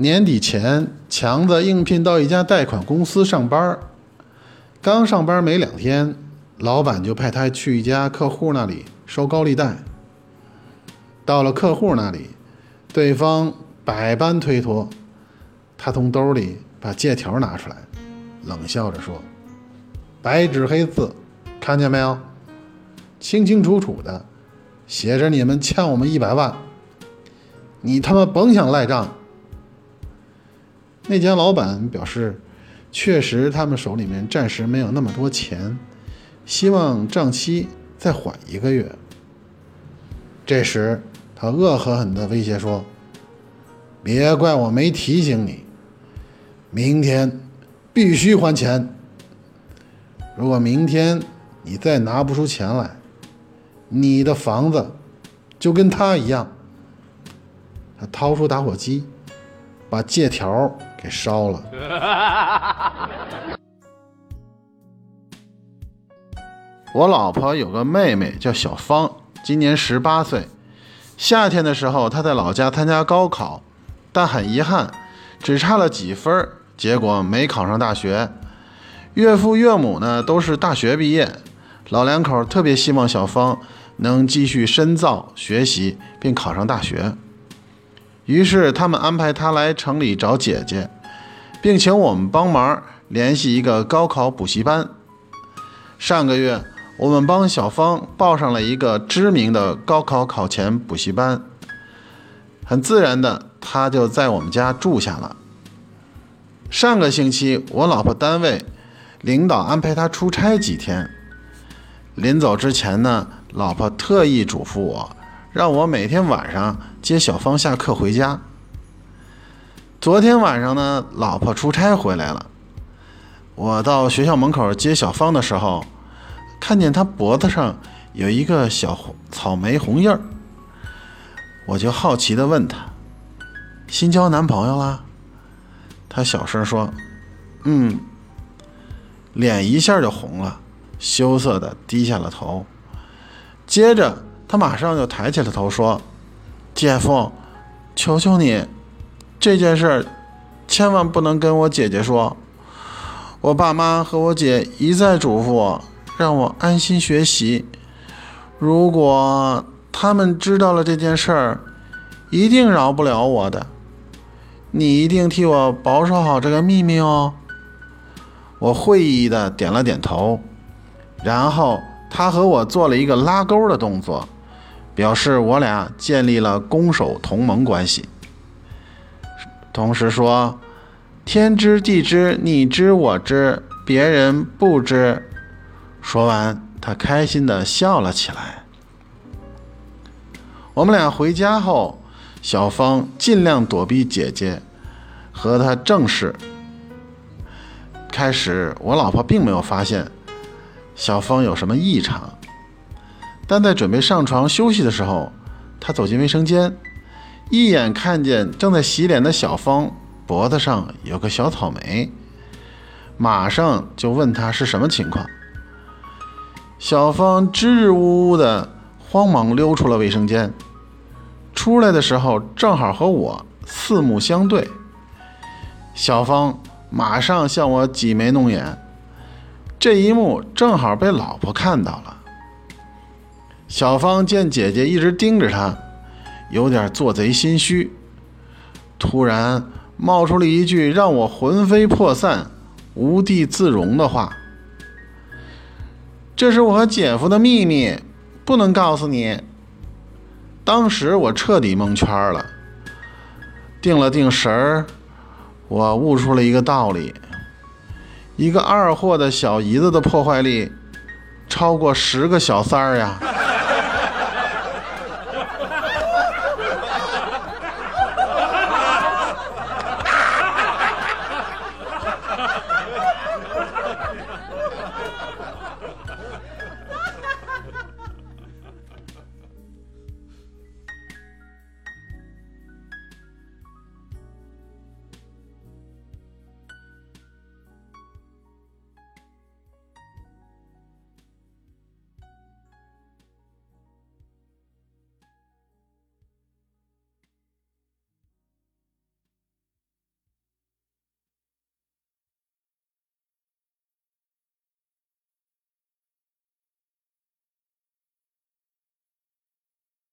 年底前，强子应聘到一家贷款公司上班。刚上班没两天，老板就派他去一家客户那里收高利贷。到了客户那里，对方百般推脱，他从兜里把借条拿出来，冷笑着说：“白纸黑字，看见没有？清清楚楚的写着你们欠我们一百万，你他妈甭想赖账。”那家老板表示，确实他们手里面暂时没有那么多钱，希望账期再缓一个月。这时，他恶狠狠地威胁说：“别怪我没提醒你，明天必须还钱。如果明天你再拿不出钱来，你的房子就跟他一样。”他掏出打火机，把借条给烧了。我老婆有个妹妹叫小芳，今年十八岁。夏天的时候，她在老家参加高考，但很遗憾，只差了几分，结果没考上大学。岳父岳母呢都是大学毕业，老两口特别希望小芳能继续深造学习，并考上大学。于是他们安排她来城里找姐姐，并请我们帮忙联系一个高考补习班。上个月。我们帮小芳报上了一个知名的高考考前补习班，很自然的，她就在我们家住下了。上个星期，我老婆单位领导安排她出差几天，临走之前呢，老婆特意嘱咐我，让我每天晚上接小芳下课回家。昨天晚上呢，老婆出差回来了，我到学校门口接小芳的时候。看见她脖子上有一个小草莓红印儿，我就好奇地问她：“新交男朋友啦？”她小声说：“嗯。”脸一下就红了，羞涩地低下了头。接着，他马上就抬起了头说：“姐夫，求求你，这件事千万不能跟我姐姐说。我爸妈和我姐一再嘱咐我。”让我安心学习。如果他们知道了这件事儿，一定饶不了我的。你一定替我保守好这个秘密哦。我会意的点了点头，然后他和我做了一个拉钩的动作，表示我俩建立了攻守同盟关系。同时说：“天知地知，你知我知，别人不知。”说完，他开心地笑了起来。我们俩回家后，小芳尽量躲避姐姐，和她正视。开始，我老婆并没有发现小芳有什么异常，但在准备上床休息的时候，他走进卫生间，一眼看见正在洗脸的小芳脖子上有个小草莓，马上就问她是什么情况。小芳支支吾吾的，慌忙溜出了卫生间。出来的时候，正好和我四目相对。小芳马上向我挤眉弄眼，这一幕正好被老婆看到了。小芳见姐姐一直盯着她，有点做贼心虚，突然冒出了一句让我魂飞魄散、无地自容的话。这是我和姐夫的秘密，不能告诉你。当时我彻底蒙圈了，定了定神儿，我悟出了一个道理：一个二货的小姨子的破坏力，超过十个小三儿呀。